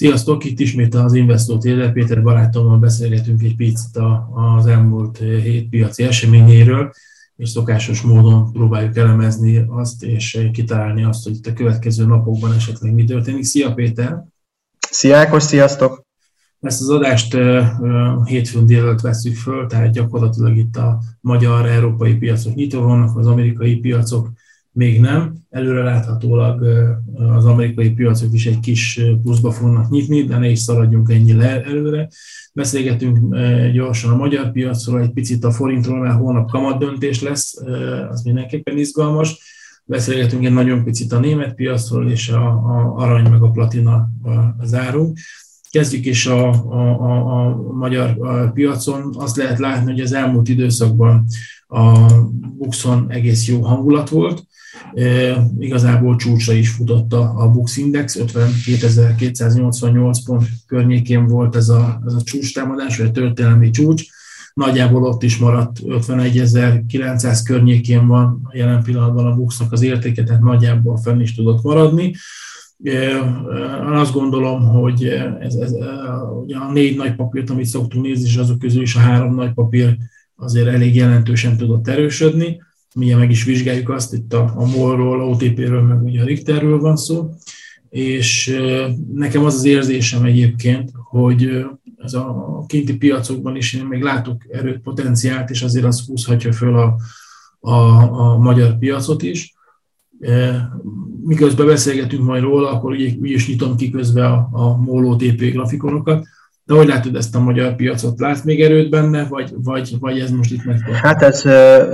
Sziasztok, itt ismét az Investor Tényleg Péter barátommal beszélgetünk egy picit az elmúlt hét piaci eseményéről, és szokásos módon próbáljuk elemezni azt, és kitalálni azt, hogy itt a következő napokban esetleg mi történik. Szia Péter! Szia Ákos, sziasztok! Ezt az adást hétfőn délelőtt veszük föl, tehát gyakorlatilag itt a magyar-európai piacok nyitva vannak, az amerikai piacok még nem. Előre láthatólag az amerikai piacok is egy kis pluszba fognak nyitni, de ne is szaladjunk ennyi le előre. Beszélgetünk gyorsan a magyar piacról, egy picit a forintról, mert holnap kamat döntés lesz, az mindenképpen izgalmas. Beszélgetünk egy nagyon picit a német piacról, és a, a arany meg a platina zárunk. Kezdjük is a, a, a, a magyar piacon. Azt lehet látni, hogy az elmúlt időszakban a Buxon egész jó hangulat volt. E, igazából csúcsra is futotta a Bux Index, 52.288 pont környékén volt ez a, ez a csúcs támadás, vagy a történelmi csúcs. Nagyjából ott is maradt 51.900 környékén van jelen pillanatban a Buxnak az értéke, tehát nagyjából fenn is tudott maradni. Azt gondolom, hogy ez, ez, ugye a négy nagy papírt, amit szoktunk nézni, és azok közül is a három nagy papír azért elég jelentősen tudott erősödni. Milyen meg is vizsgáljuk azt, itt a, a MOL-ról, OTP-ről, meg ugye a Richterről van szó, és nekem az az érzésem egyébként, hogy ez a kinti piacokban is én még látok erőt, potenciált, és azért az húzhatja föl a, a, a magyar piacot is miközben beszélgetünk majd róla, akkor úgy nyitom ki közben a, a MOLO TP grafikonokat. De hogy látod ezt a magyar piacot? Látsz még erőt benne, vagy, vagy, vagy ez most itt meg? Hát ez,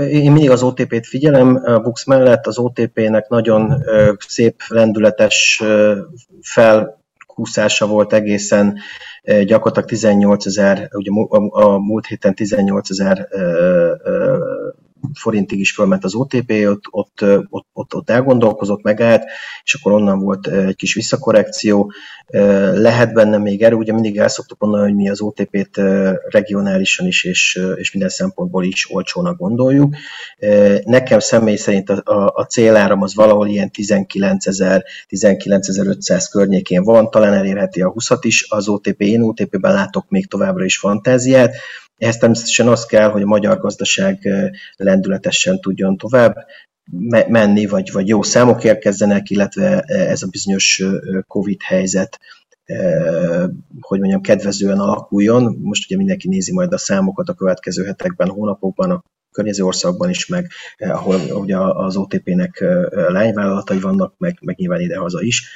én mindig az OTP-t figyelem, a Bux mellett az OTP-nek nagyon szép, lendületes felkúszása volt egészen gyakorlatilag 18 ezer, ugye a múlt héten 18 ezer forintig is fölment az OTP, ott, ott, ott, ott, ott elgondolkozott, megállt, és akkor onnan volt egy kis visszakorrekció. Lehet benne még erő, ugye mindig el szoktuk mondani, hogy mi az OTP-t regionálisan is és, és minden szempontból is olcsónak gondoljuk. Nekem személy szerint a, a, a céláram az valahol ilyen 19.000-19.500 környékén van, talán elérheti a 20-at is, az OTP, én OTP-ben látok még továbbra is fantáziát, ehhez természetesen az kell, hogy a magyar gazdaság lendületesen tudjon tovább menni, vagy, vagy jó számok érkezzenek, illetve ez a bizonyos COVID helyzet hogy mondjam, kedvezően alakuljon. Most ugye mindenki nézi majd a számokat a következő hetekben, hónapokban, a környező országban is, meg ahol ugye az OTP-nek lányvállalatai vannak, meg, meg nyilván idehaza is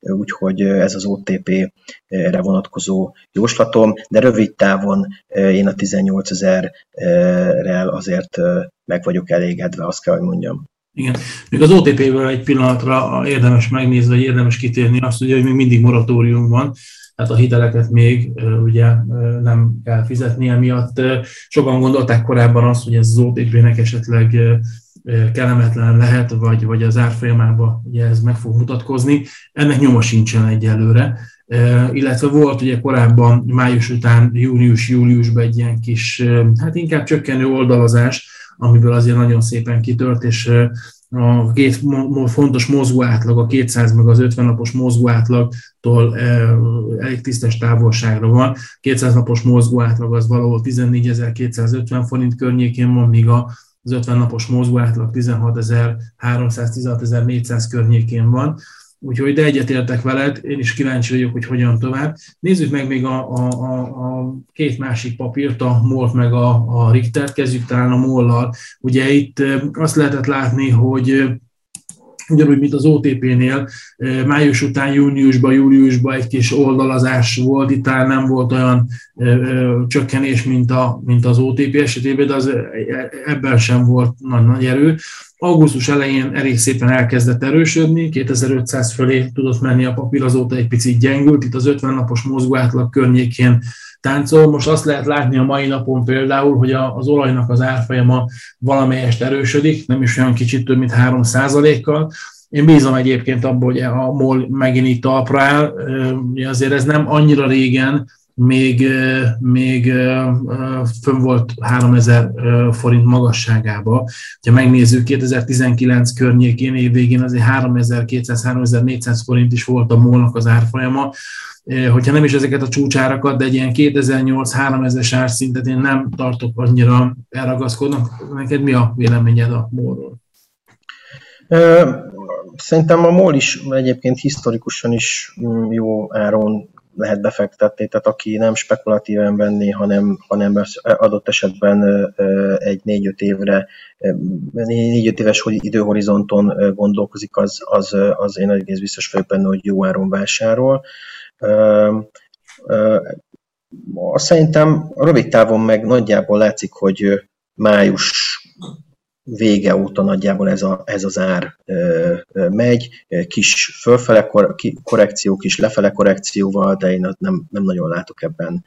úgyhogy ez az OTP-re vonatkozó jóslatom, de rövid távon én a 18 ezerrel azért meg vagyok elégedve, azt kell, hogy mondjam. Igen. Még az OTP-ből egy pillanatra érdemes megnézni, vagy érdemes kitérni azt, hogy még mindig moratórium van, tehát a hiteleket még ugye nem kell fizetni, emiatt sokan gondolták korábban azt, hogy ez az OTP-nek esetleg kellemetlen lehet, vagy, vagy az árfolyamában ugye ez meg fog mutatkozni. Ennek nyoma sincsen egyelőre. Illetve volt ugye korábban május után június-júliusban egy ilyen kis, hát inkább csökkenő oldalazás, amiből azért nagyon szépen kitört, és a két fontos mozgóátlag, a 200 meg az 50 napos mozgóátlagtól elég tisztes távolságra van. 200 napos mozgóátlag az valahol 14.250 forint környékén van, míg a az 50 napos mozgóátlag 16.300-16.400 környékén van. Úgyhogy de egyetértek veled, én is kíváncsi vagyok, hogy hogyan tovább. Nézzük meg még a, a, a, a két másik papírt, a MOL meg a, a Richter, kezdjük talán a MOL-lal. Ugye itt azt lehetett látni, hogy ugyanúgy, mint az OTP-nél, május után júniusban, júliusban egy kis oldalazás volt, itt nem volt olyan csökkenés, mint, a, mint az OTP esetében, de az, ebben sem volt nagy, nagy erő. Augusztus elején elég szépen elkezdett erősödni, 2500 fölé tudott menni a papír, azóta egy picit gyengült, itt az 50 napos mozgóátlag környékén táncol. Most azt lehet látni a mai napon például, hogy az olajnak az árfolyama valamelyest erősödik, nem is olyan kicsit több, mint 3 kal én bízom egyébként abból, hogy a MOL megint itt talpra áll. Azért ez nem annyira régen még, még fönn volt 3000 forint magasságába. Ha megnézzük 2019 környékén, évvégén azért 3200-3400 forint is volt a molnak az árfolyama, hogyha nem is ezeket a csúcsárakat, de egy ilyen 2008-3000-es árszintet én nem tartok annyira elragaszkodnak. Neked mi a véleményed a molról? Szerintem a MOL is egyébként historikusan is mm, jó áron lehet befektetni, tehát aki nem spekulatíven venni, hanem, hanem adott esetben egy négy-öt évre, négy-öt éves időhorizonton gondolkozik, az, az, az én egész biztos vagyok benne, hogy jó áron vásárol. Szerintem rövid távon meg nagyjából látszik, hogy május vége óta nagyjából ez, a, ez az ár megy, kis fölfele korrekció, kis lefele korrekcióval, de én nem, nem nagyon látok ebben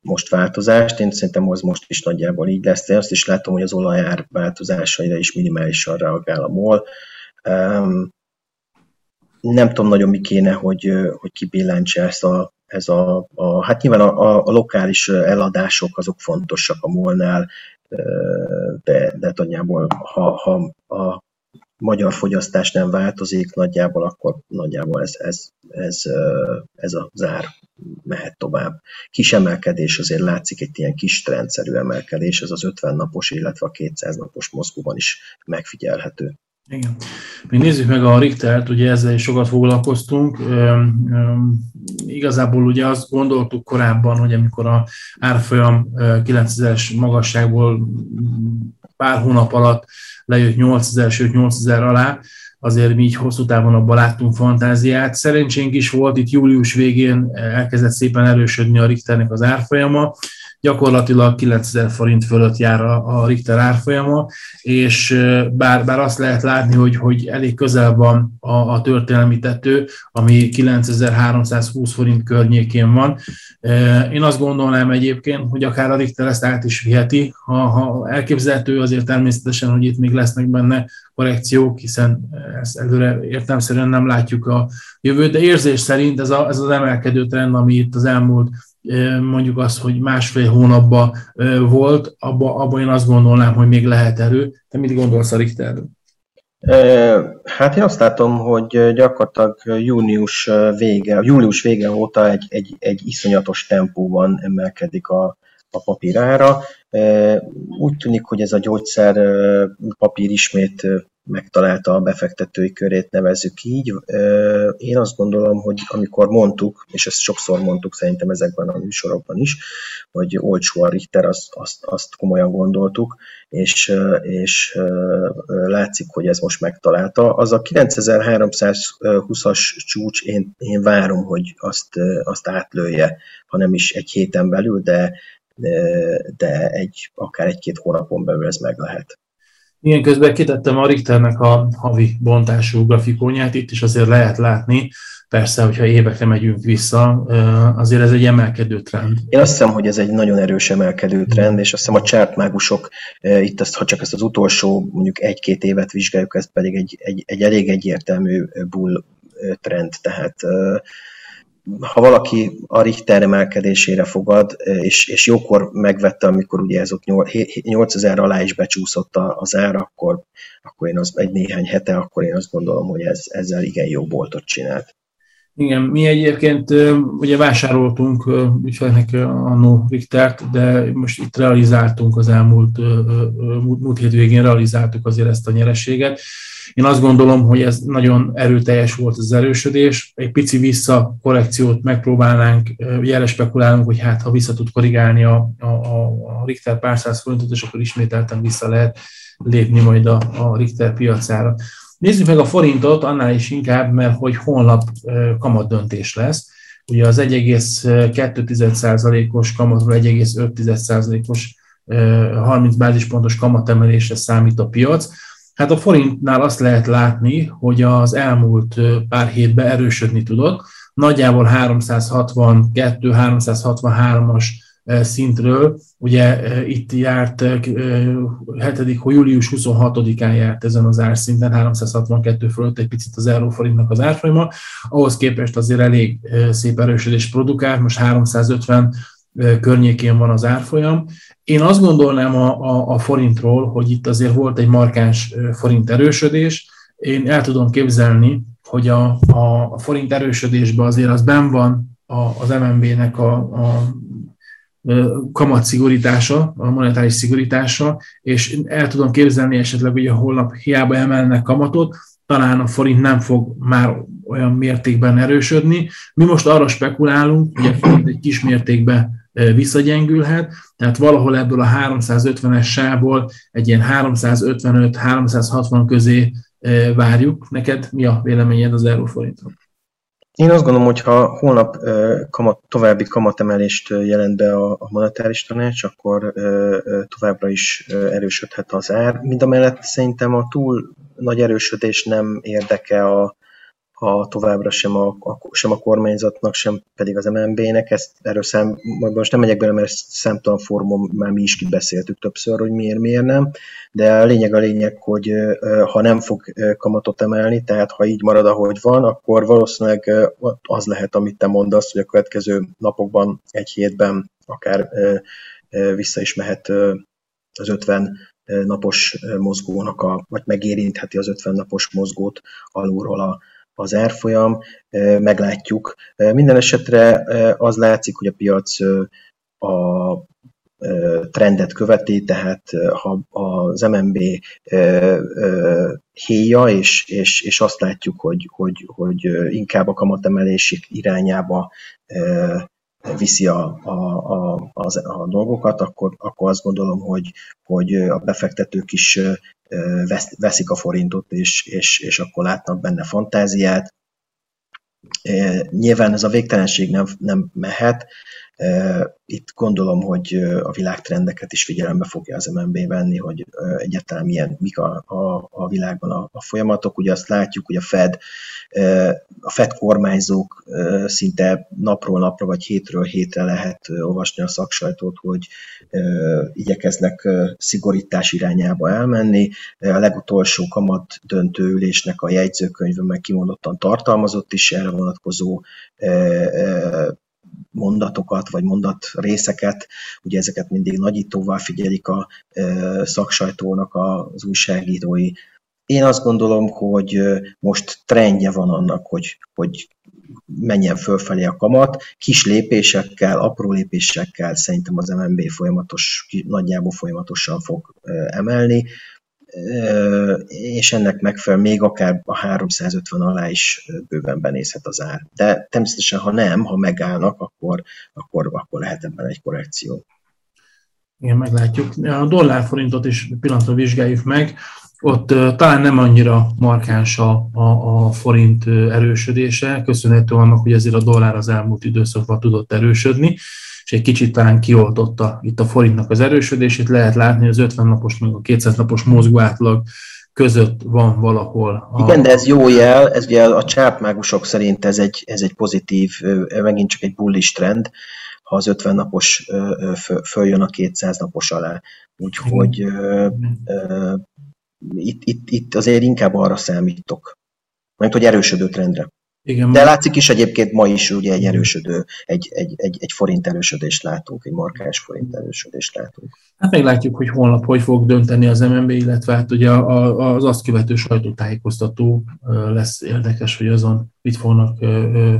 most változást. Én szerintem az most is nagyjából így lesz. Én azt is látom, hogy az olajár változásaira is minimálisan reagál a MOL. Nem tudom nagyon mi kéne, hogy, hogy kibillentse ezt a, ez a, a hát nyilván a, a, a lokális eladások azok fontosak a molnál, de, nagyjából ha, ha a magyar fogyasztás nem változik nagyjából, akkor nagyjából ez, ez, ez, ez a zár mehet tovább. Kis emelkedés azért látszik, egy ilyen kis trendszerű emelkedés, ez az 50 napos, illetve a 200 napos Moszkóban is megfigyelhető. Igen. Még nézzük meg a Richtert, ugye ezzel is sokat foglalkoztunk. Üm, üm, igazából ugye azt gondoltuk korábban, hogy amikor a árfolyam 9000-es magasságból pár hónap alatt lejött 8000, sőt 8000 alá, azért mi így hosszú távon abban láttunk fantáziát. Szerencsénk is volt, itt július végén elkezdett szépen erősödni a Richternek az árfolyama, gyakorlatilag 9000 forint fölött jár a, a Richter árfolyama, és bár, bár azt lehet látni, hogy, hogy elég közel van a, a történelmi tető, ami 9320 forint környékén van. Én azt gondolnám egyébként, hogy akár a Richter ezt át is viheti, ha, ha elképzelhető, azért természetesen, hogy itt még lesznek benne korrekciók, hiszen ezt előre értelmszerűen nem látjuk a jövőt, de érzés szerint ez, a, ez az emelkedő trend, ami itt az elmúlt mondjuk azt, hogy másfél hónapban volt, abban abba én azt gondolnám, hogy még lehet erő. Te mit gondolsz a Richterről? Hát én azt látom, hogy gyakorlatilag június vége, július vége óta egy, egy, egy iszonyatos tempóban emelkedik a, a papírára. Úgy tűnik, hogy ez a gyógyszer papír ismét megtalálta a befektetői körét, nevezzük így. Én azt gondolom, hogy amikor mondtuk, és ezt sokszor mondtuk szerintem ezekben a műsorokban is, hogy olcsó a Richter, azt, azt, azt komolyan gondoltuk, és, és látszik, hogy ez most megtalálta. Az a 9320-as csúcs, én, én várom, hogy azt, azt átlője, ha nem is egy héten belül, de, de egy, akár egy-két hónapon belül ez meg lehet. Igen, közben kitettem a Richternek a havi bontású grafikonját, itt is azért lehet látni, persze, hogyha évekre megyünk vissza, azért ez egy emelkedő trend. Én azt hiszem, hogy ez egy nagyon erős emelkedő trend, és azt hiszem a csártmágusok, itt azt, ha csak ezt az utolsó mondjuk egy-két évet vizsgáljuk, ez pedig egy, egy, egy elég egyértelmű bull trend, tehát ha valaki a Richter emelkedésére fogad, és, és jókor megvette, amikor ugye ez ott 8000 alá is becsúszott az ár, akkor, akkor én az egy néhány hete, akkor én azt gondolom, hogy ez, ezzel igen jó boltot csinált. Igen, mi egyébként ugye vásároltunk ügyfeleknek No Richtert, de most itt realizáltunk az elmúlt múlt, múlt hétvégén realizáltuk azért ezt a nyereséget. Én azt gondolom, hogy ez nagyon erőteljes volt az erősödés. Egy pici vissza korrekciót megpróbálnánk, jele spekulálunk, hogy hát ha vissza tud korrigálni a, a, a Richter pár száz forintot, és akkor ismételten vissza lehet lépni majd a, a Richter piacára. Nézzük meg a forintot, annál is inkább, mert hogy holnap kamat döntés lesz. Ugye az 1,2%-os kamatról 1,5%-os 30 bázispontos kamatemelésre számít a piac. Hát a forintnál azt lehet látni, hogy az elmúlt pár hétben erősödni tudott. Nagyjából 362-363-as szintről. Ugye itt járt 7. július 26-án járt ezen az árszinten, 362 fölött egy picit az euróforintnak az árfolyama, ahhoz képest azért elég szép erősödés produkál, most 350 környékén van az árfolyam. Én azt gondolnám a, a, a forintról, hogy itt azért volt egy markáns forint erősödés. Én el tudom képzelni, hogy a, a, forint erősödésben azért az ben van a, az MNB-nek a, a kamat szigorítása, a monetáris szigorítása, és el tudom képzelni esetleg, hogy a holnap hiába emelnek kamatot, talán a forint nem fog már olyan mértékben erősödni. Mi most arra spekulálunk, hogy a forint egy kis mértékben visszagyengülhet, tehát valahol ebből a 350-es sából egy ilyen 355-360 közé várjuk. Neked mi a véleményed az euróforintról? Én azt gondolom, hogy ha holnap kamat, további kamatemelést jelent be a monetáris tanács, akkor továbbra is erősödhet az ár. Mind a mellett szerintem a túl nagy erősödés nem érdeke a, a továbbra sem a, a, sem a kormányzatnak, sem pedig az MNB-nek. Ezt erről szám, most nem megyek bele, mert számtalan fórumon már mi is kibeszéltük többször, hogy miért, miért nem, de a lényeg a lényeg, hogy ha nem fog kamatot emelni, tehát ha így marad, ahogy van, akkor valószínűleg az lehet, amit te mondasz, hogy a következő napokban, egy hétben akár vissza is mehet az 50 napos mozgónak, a, vagy megérintheti az 50 napos mozgót alulról a, az árfolyam, meglátjuk. Minden esetre az látszik, hogy a piac a trendet követi, tehát ha az MNB héja, és, és, és azt látjuk, hogy, hogy, hogy inkább a kamatemelésik irányába viszi a, a, a, a, a dolgokat, akkor, akkor azt gondolom, hogy, hogy a befektetők is veszik a forintot, és, és, és akkor látnak benne fantáziát. Nyilván ez a végtelenség nem, nem mehet, itt gondolom, hogy a világtrendeket is figyelembe fogja az MNB venni, hogy egyáltalán milyen, mik a, a, a világban a, a folyamatok. Ugye azt látjuk, hogy a Fed, a Fed kormányzók szinte napról napra vagy hétről hétre lehet olvasni a szaksajtót, hogy igyekeznek szigorítás irányába elmenni. A legutolsó kamat döntő ülésnek a jegyzőkönyve meg kimondottan tartalmazott is erre vonatkozó mondatokat, vagy mondat részeket, ugye ezeket mindig nagyítóval figyelik a szaksajtónak az újságírói. Én azt gondolom, hogy most trendje van annak, hogy, hogy menjen fölfelé a kamat, kis lépésekkel, apró lépésekkel szerintem az MNB folyamatos, nagyjából folyamatosan fog emelni és ennek megfelel még akár a 350 alá is bőven benézhet az ár. De természetesen, ha nem, ha megállnak, akkor, akkor, akkor lehet ebben egy korrekció. Igen, meglátjuk. A dollárforintot is pillanatra vizsgáljuk meg. Ott talán nem annyira markáns a, a, a forint erősödése, köszönhető annak, hogy ezért a dollár az elmúlt időszakban tudott erősödni és egy kicsit talán kioltotta itt a forintnak az erősödését. Lehet látni, hogy az 50 napos, meg a 200 napos mozgó átlag között van valahol. A... Igen, de ez jó jel, ez ugye a csápmágusok szerint ez egy, ez egy pozitív, megint csak egy bullish trend, ha az 50 napos följön a 200 napos alá. Úgyhogy itt, itt, itt azért inkább arra számítok, mert hogy erősödő trendre. Igen, De látszik is egyébként ma is ugye egy erősödő, egy, egy, egy, egy forint erősödést látunk, egy markás forint erősödést látunk. Hát meglátjuk, hogy holnap hogy fog dönteni az MNB, illetve hát ugye az azt követő sajtótájékoztató lesz érdekes, hogy azon mit fognak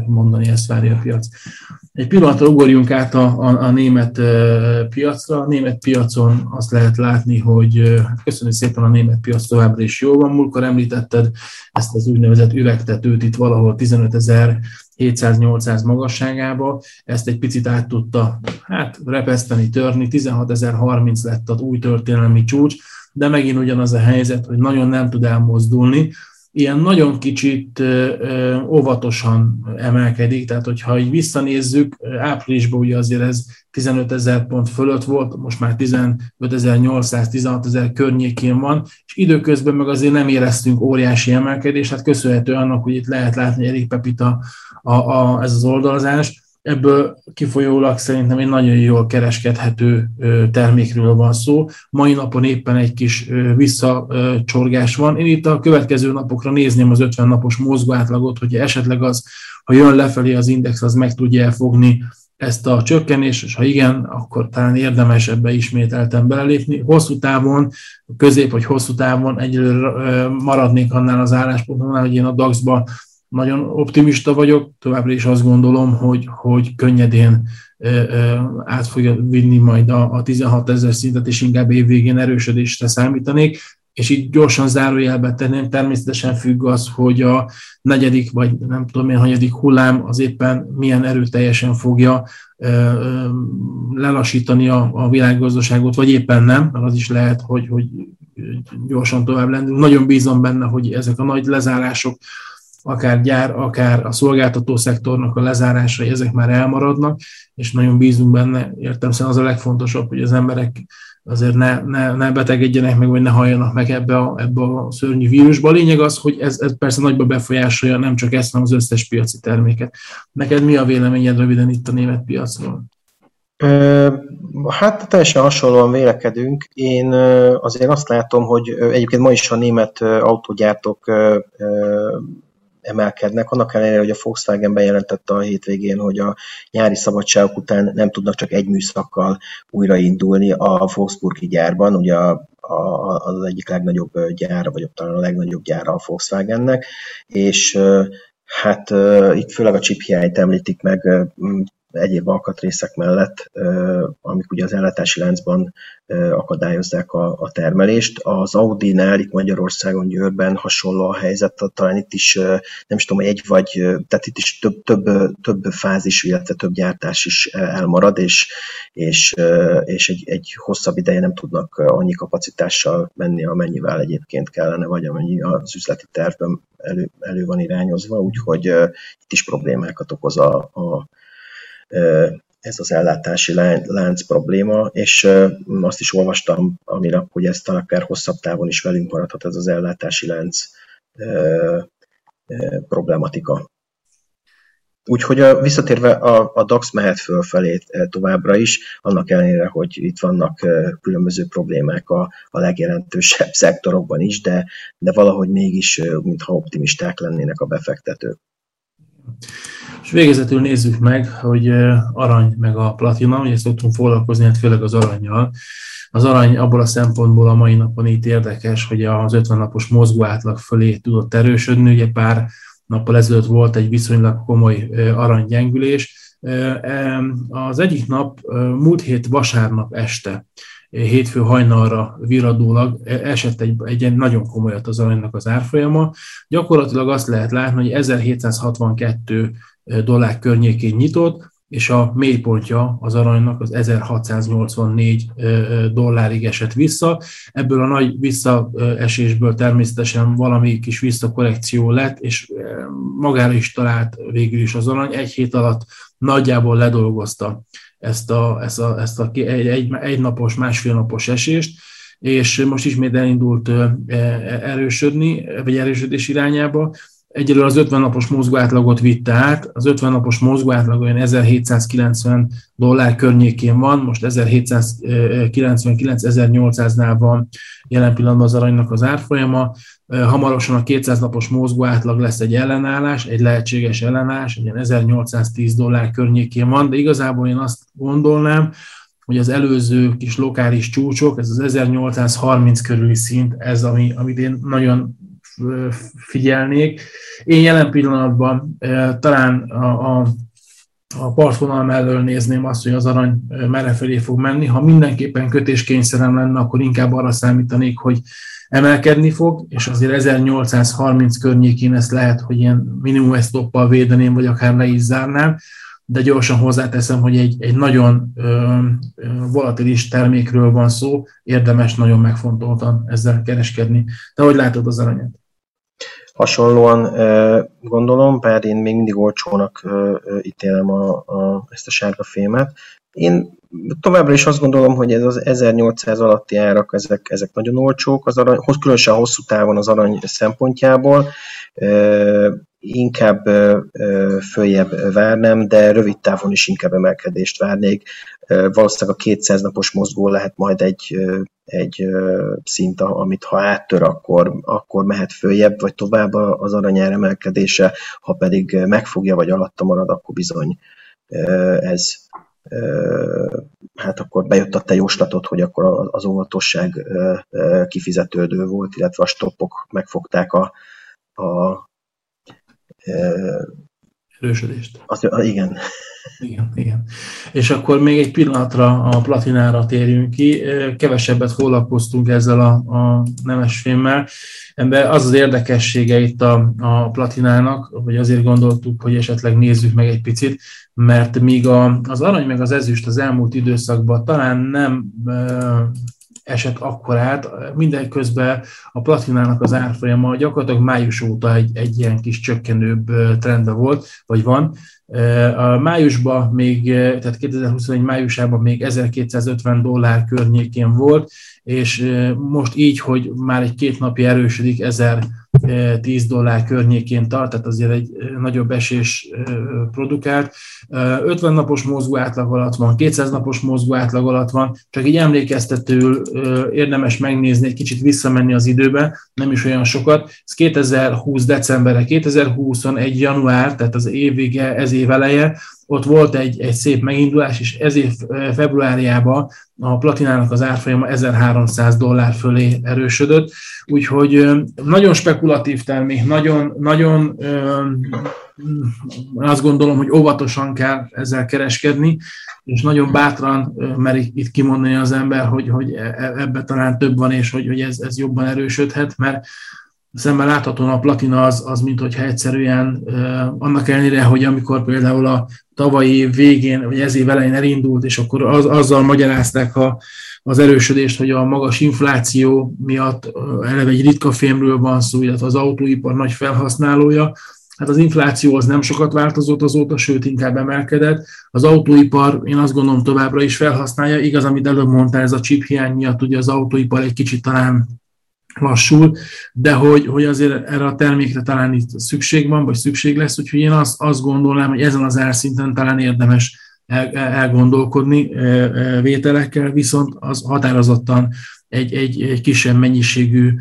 mondani, ezt várja a piac. Egy pillanatra ugorjunk át a, a, a német piacra. A német piacon azt lehet látni, hogy hát köszönjük szépen a német piac továbbra is jó van. Múlkor említetted ezt az úgynevezett üvegtetőt itt valahol 15.700-800 magasságába. Ezt egy picit át tudta hát, repeszteni, törni. 16.030 lett az új történelmi csúcs, de megint ugyanaz a helyzet, hogy nagyon nem tud elmozdulni ilyen nagyon kicsit óvatosan emelkedik, tehát hogyha így visszanézzük, áprilisban ugye azért ez 15 ezer pont fölött volt, most már 15.800, 16 ezer környékén van, és időközben meg azért nem éreztünk óriási emelkedést, hát köszönhető annak, hogy itt lehet látni elég pepita a, a, ez az oldalazás, ebből kifolyólag szerintem egy nagyon jól kereskedhető termékről van szó. Mai napon éppen egy kis visszacsorgás van. Én itt a következő napokra nézném az 50 napos mozgóátlagot, hogy esetleg az, ha jön lefelé az index, az meg tudja elfogni ezt a csökkenést, és ha igen, akkor talán érdemes ebbe ismételten belelépni. Hosszú távon, közép vagy hosszú távon egyelőre maradnék annál az álláspontnál, hogy én a DAX-ba nagyon optimista vagyok, továbbra is azt gondolom, hogy, hogy könnyedén át fogja vinni majd a, a 16 ezer szintet, és inkább évvégén erősödésre számítanék, és így gyorsan zárójelbe tenném, természetesen függ az, hogy a negyedik, vagy nem tudom milyen hanyadik hullám az éppen milyen erőteljesen fogja lelassítani a, a világgazdaságot, vagy éppen nem, mert az is lehet, hogy, hogy gyorsan tovább lendül. Nagyon bízom benne, hogy ezek a nagy lezárások akár gyár, akár a szolgáltató szektornak a lezárásai, ezek már elmaradnak, és nagyon bízunk benne, értem szerint az a legfontosabb, hogy az emberek azért ne, ne, ne betegedjenek meg, vagy ne halljanak meg ebbe a, ebbe a szörnyű vírusba. A lényeg az, hogy ez, ez persze nagyban befolyásolja nem csak ezt, hanem az összes piaci terméket. Neked mi a véleményed röviden itt a német piacról? Hát teljesen hasonlóan vélekedünk. Én azért azt látom, hogy egyébként ma is a német autógyártók emelkednek, annak ellenére, hogy a Volkswagen bejelentette a hétvégén, hogy a nyári szabadságok után nem tudnak csak egy műszakkal újraindulni a Volksburgi gyárban, ugye a, az egyik legnagyobb gyára, vagy talán a legnagyobb gyára a Volkswagennek, és hát itt főleg a chip hiányt említik meg, egyéb alkatrészek mellett, amik ugye az ellátási láncban akadályozzák a, termelést. Az Audi-nál itt Magyarországon, Győrben hasonló a helyzet, talán itt is nem is tudom, egy vagy, tehát itt is több, több, több fázis, illetve több gyártás is elmarad, és, és, és egy, egy hosszabb ideje nem tudnak annyi kapacitással menni, amennyivel egyébként kellene, vagy amennyi az üzleti tervben elő, elő van irányozva, úgyhogy itt is problémákat okoz a, a ez az ellátási lánc probléma, és azt is olvastam amire, hogy ez talán akár hosszabb távon is velünk maradhat ez az ellátási lánc problematika. Úgyhogy a, visszatérve a, a DAX mehet fölfelé továbbra is, annak ellenére, hogy itt vannak különböző problémák a, a legjelentősebb szektorokban is, de, de valahogy mégis, mintha optimisták lennének a befektetők. És végezetül nézzük meg, hogy arany meg a platina, ugye szoktunk foglalkozni, hát főleg az aranyjal. Az arany abból a szempontból a mai napon itt érdekes, hogy az 50 napos mozgó átlag fölé tudott erősödni, ugye pár nappal ezelőtt volt egy viszonylag komoly aranygyengülés. Az egyik nap múlt hét vasárnap este hétfő hajnalra viradólag esett egy, egy nagyon komolyat az aranynak az árfolyama. Gyakorlatilag azt lehet látni, hogy 1762 dollár környékén nyitott, és a mélypontja az aranynak az 1684 dollárig esett vissza. Ebből a nagy visszaesésből természetesen valami kis visszakorrekció lett, és magára is talált végül is az arany. Egy hét alatt nagyjából ledolgozta ezt a, ezt a, ezt a egy, egy, egy napos, másfél napos esést, és most ismét elindult erősödni, vagy erősödés irányába. Egyelőre az 50 napos mozgóátlagot vitte át, az 50 napos mozgóátlag olyan 1790 dollár környékén van, most 1799-1800-nál van jelen pillanatban az aranynak az árfolyama. Hamarosan a 200 napos mozgóátlag lesz egy ellenállás, egy lehetséges ellenállás, egy 1810 dollár környékén van, de igazából én azt gondolnám, hogy az előző kis lokális csúcsok, ez az 1830 körüli szint, ez, ami, amit én nagyon figyelnék. Én jelen pillanatban talán a, a a partvonal mellől nézném azt, hogy az arany merre felé fog menni. Ha mindenképpen kötéskényszerem lenne, akkor inkább arra számítanék, hogy emelkedni fog, és azért 1830 környékén ezt lehet, hogy ilyen minimum stoppal védeném, vagy akár le is zárnám, de gyorsan hozzáteszem, hogy egy, egy nagyon ö, volatilis termékről van szó, érdemes nagyon megfontoltan ezzel kereskedni. De hogy látod az aranyat? Hasonlóan gondolom, bár én még mindig olcsónak ítélem a, a, ezt a sárga fémet. Én továbbra is azt gondolom, hogy ez az 1800 alatti árak, ezek, ezek nagyon olcsók, az arany, különösen hosszú távon az arany szempontjából. Inkább följebb várnám, de rövid távon is inkább emelkedést várnék. Valószínűleg a 200 napos mozgó lehet majd egy, egy szint, amit ha áttör, akkor, akkor mehet följebb, vagy tovább az aranyár emelkedése, ha pedig megfogja, vagy alatta marad, akkor bizony ez hát akkor bejött a te jóslatot, hogy akkor az óvatosság kifizetődő volt, illetve a stoppok megfogták a, a erősödést. Az, igen. Igen, igen. És akkor még egy pillanatra a platinára térjünk ki. Kevesebbet foglalkoztunk ezzel a, a nemesfémmel. De az az érdekessége itt a, a platinának, hogy azért gondoltuk, hogy esetleg nézzük meg egy picit, mert míg a, az arany meg az ezüst az elmúlt időszakban talán nem esett akkorát, minden közben a platinának az árfolyama gyakorlatilag május óta egy, egy ilyen kis csökkenőbb trendben volt, vagy van. A májusban még, tehát 2021 májusában még 1250 dollár környékén volt, és most így, hogy már egy két napi erősödik, 1010 dollár környékén tart, tehát azért egy nagyobb esés produkált. 50 napos mozgó átlag alatt van, 200 napos mozgó átlag alatt van, csak így emlékeztetőül érdemes megnézni, egy kicsit visszamenni az időbe, nem is olyan sokat. Ez 2020 decemberre, 2021 január, tehát az év vége, ez év eleje, ott volt egy, egy szép megindulás, és ez év februárjában a platinának az árfolyama 1300 dollár fölé erősödött, úgyhogy nagyon spekulatív termék, nagyon, nagyon azt gondolom, hogy óvatosan kell ezzel kereskedni, és nagyon bátran merik itt kimondani az ember, hogy, hogy e, e, ebbe talán több van, és hogy, hogy ez, ez jobban erősödhet, mert szemben láthatóan a platina az, az mint hogyha egyszerűen annak ellenére, hogy amikor például a tavalyi év végén, vagy ez év elején elindult, és akkor az, azzal magyarázták a, az erősödést, hogy a magas infláció miatt eleve egy ritka fémről van szó, illetve az autóipar nagy felhasználója, Hát az infláció az nem sokat változott azóta, sőt inkább emelkedett. Az autóipar, én azt gondolom, továbbra is felhasználja. Igaz, amit előbb mondtál, ez a chip hiány miatt ugye az autóipar egy kicsit talán lassul, de hogy, hogy azért erre a termékre talán itt szükség van, vagy szükség lesz, úgyhogy én azt, azt gondolnám, hogy ezen az árszinten talán érdemes elgondolkodni vételekkel, viszont az határozottan egy, egy, egy kisebb mennyiségű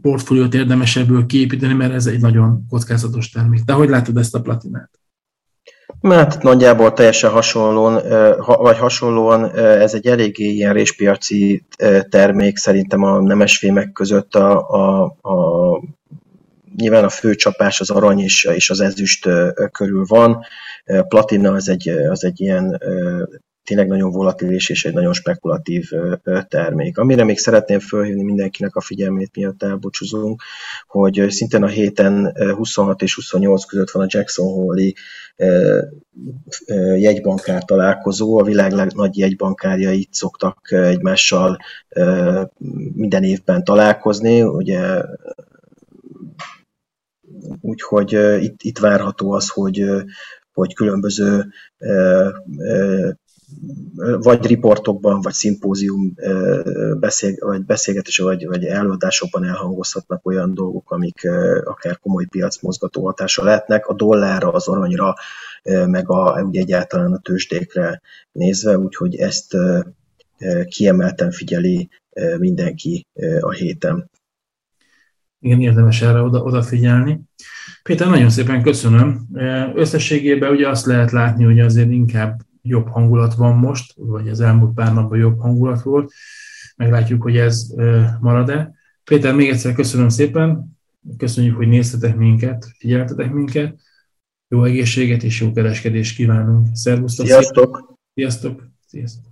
portfóliót érdemes ebből kiépíteni, mert ez egy nagyon kockázatos termék. De hogy látod ezt a platinát? Mert nagyjából teljesen hasonlóan, vagy hasonlóan ez egy eléggé ilyen réspiaci termék szerintem a nemesfémek között a, a, a nyilván a fő csapás az arany és, és az ezüst körül van. Platina az egy, az egy ilyen tényleg nagyon volatilis és egy nagyon spekulatív termék. Amire még szeretném fölhívni mindenkinek a figyelmét, miatt elbúcsúzunk, hogy szintén a héten 26 és 28 között van a Jackson Hole-i jegybankár találkozó. A világ nagy itt szoktak egymással minden évben találkozni. Ugye Úgyhogy itt, itt várható az, hogy, hogy különböző vagy riportokban, vagy szimpózium beszél, vagy beszélgetés, vagy, vagy előadásokban elhangozhatnak olyan dolgok, amik akár komoly piacmozgató hatása lehetnek. A dollárra, az aranyra, meg a, ugye egyáltalán a tőzsdékre nézve, úgyhogy ezt kiemelten figyeli mindenki a héten. Igen, érdemes erre oda, odafigyelni. Péter, nagyon szépen köszönöm. Összességében ugye azt lehet látni, hogy azért inkább jobb hangulat van most, vagy az elmúlt pár napban jobb hangulat volt. Meglátjuk, hogy ez marad-e. Péter, még egyszer köszönöm szépen, köszönjük, hogy néztetek minket, figyeltetek minket. Jó egészséget és jó kereskedést kívánunk. Szervusztok! Sziasztok! Sziasztok! Sziasztok!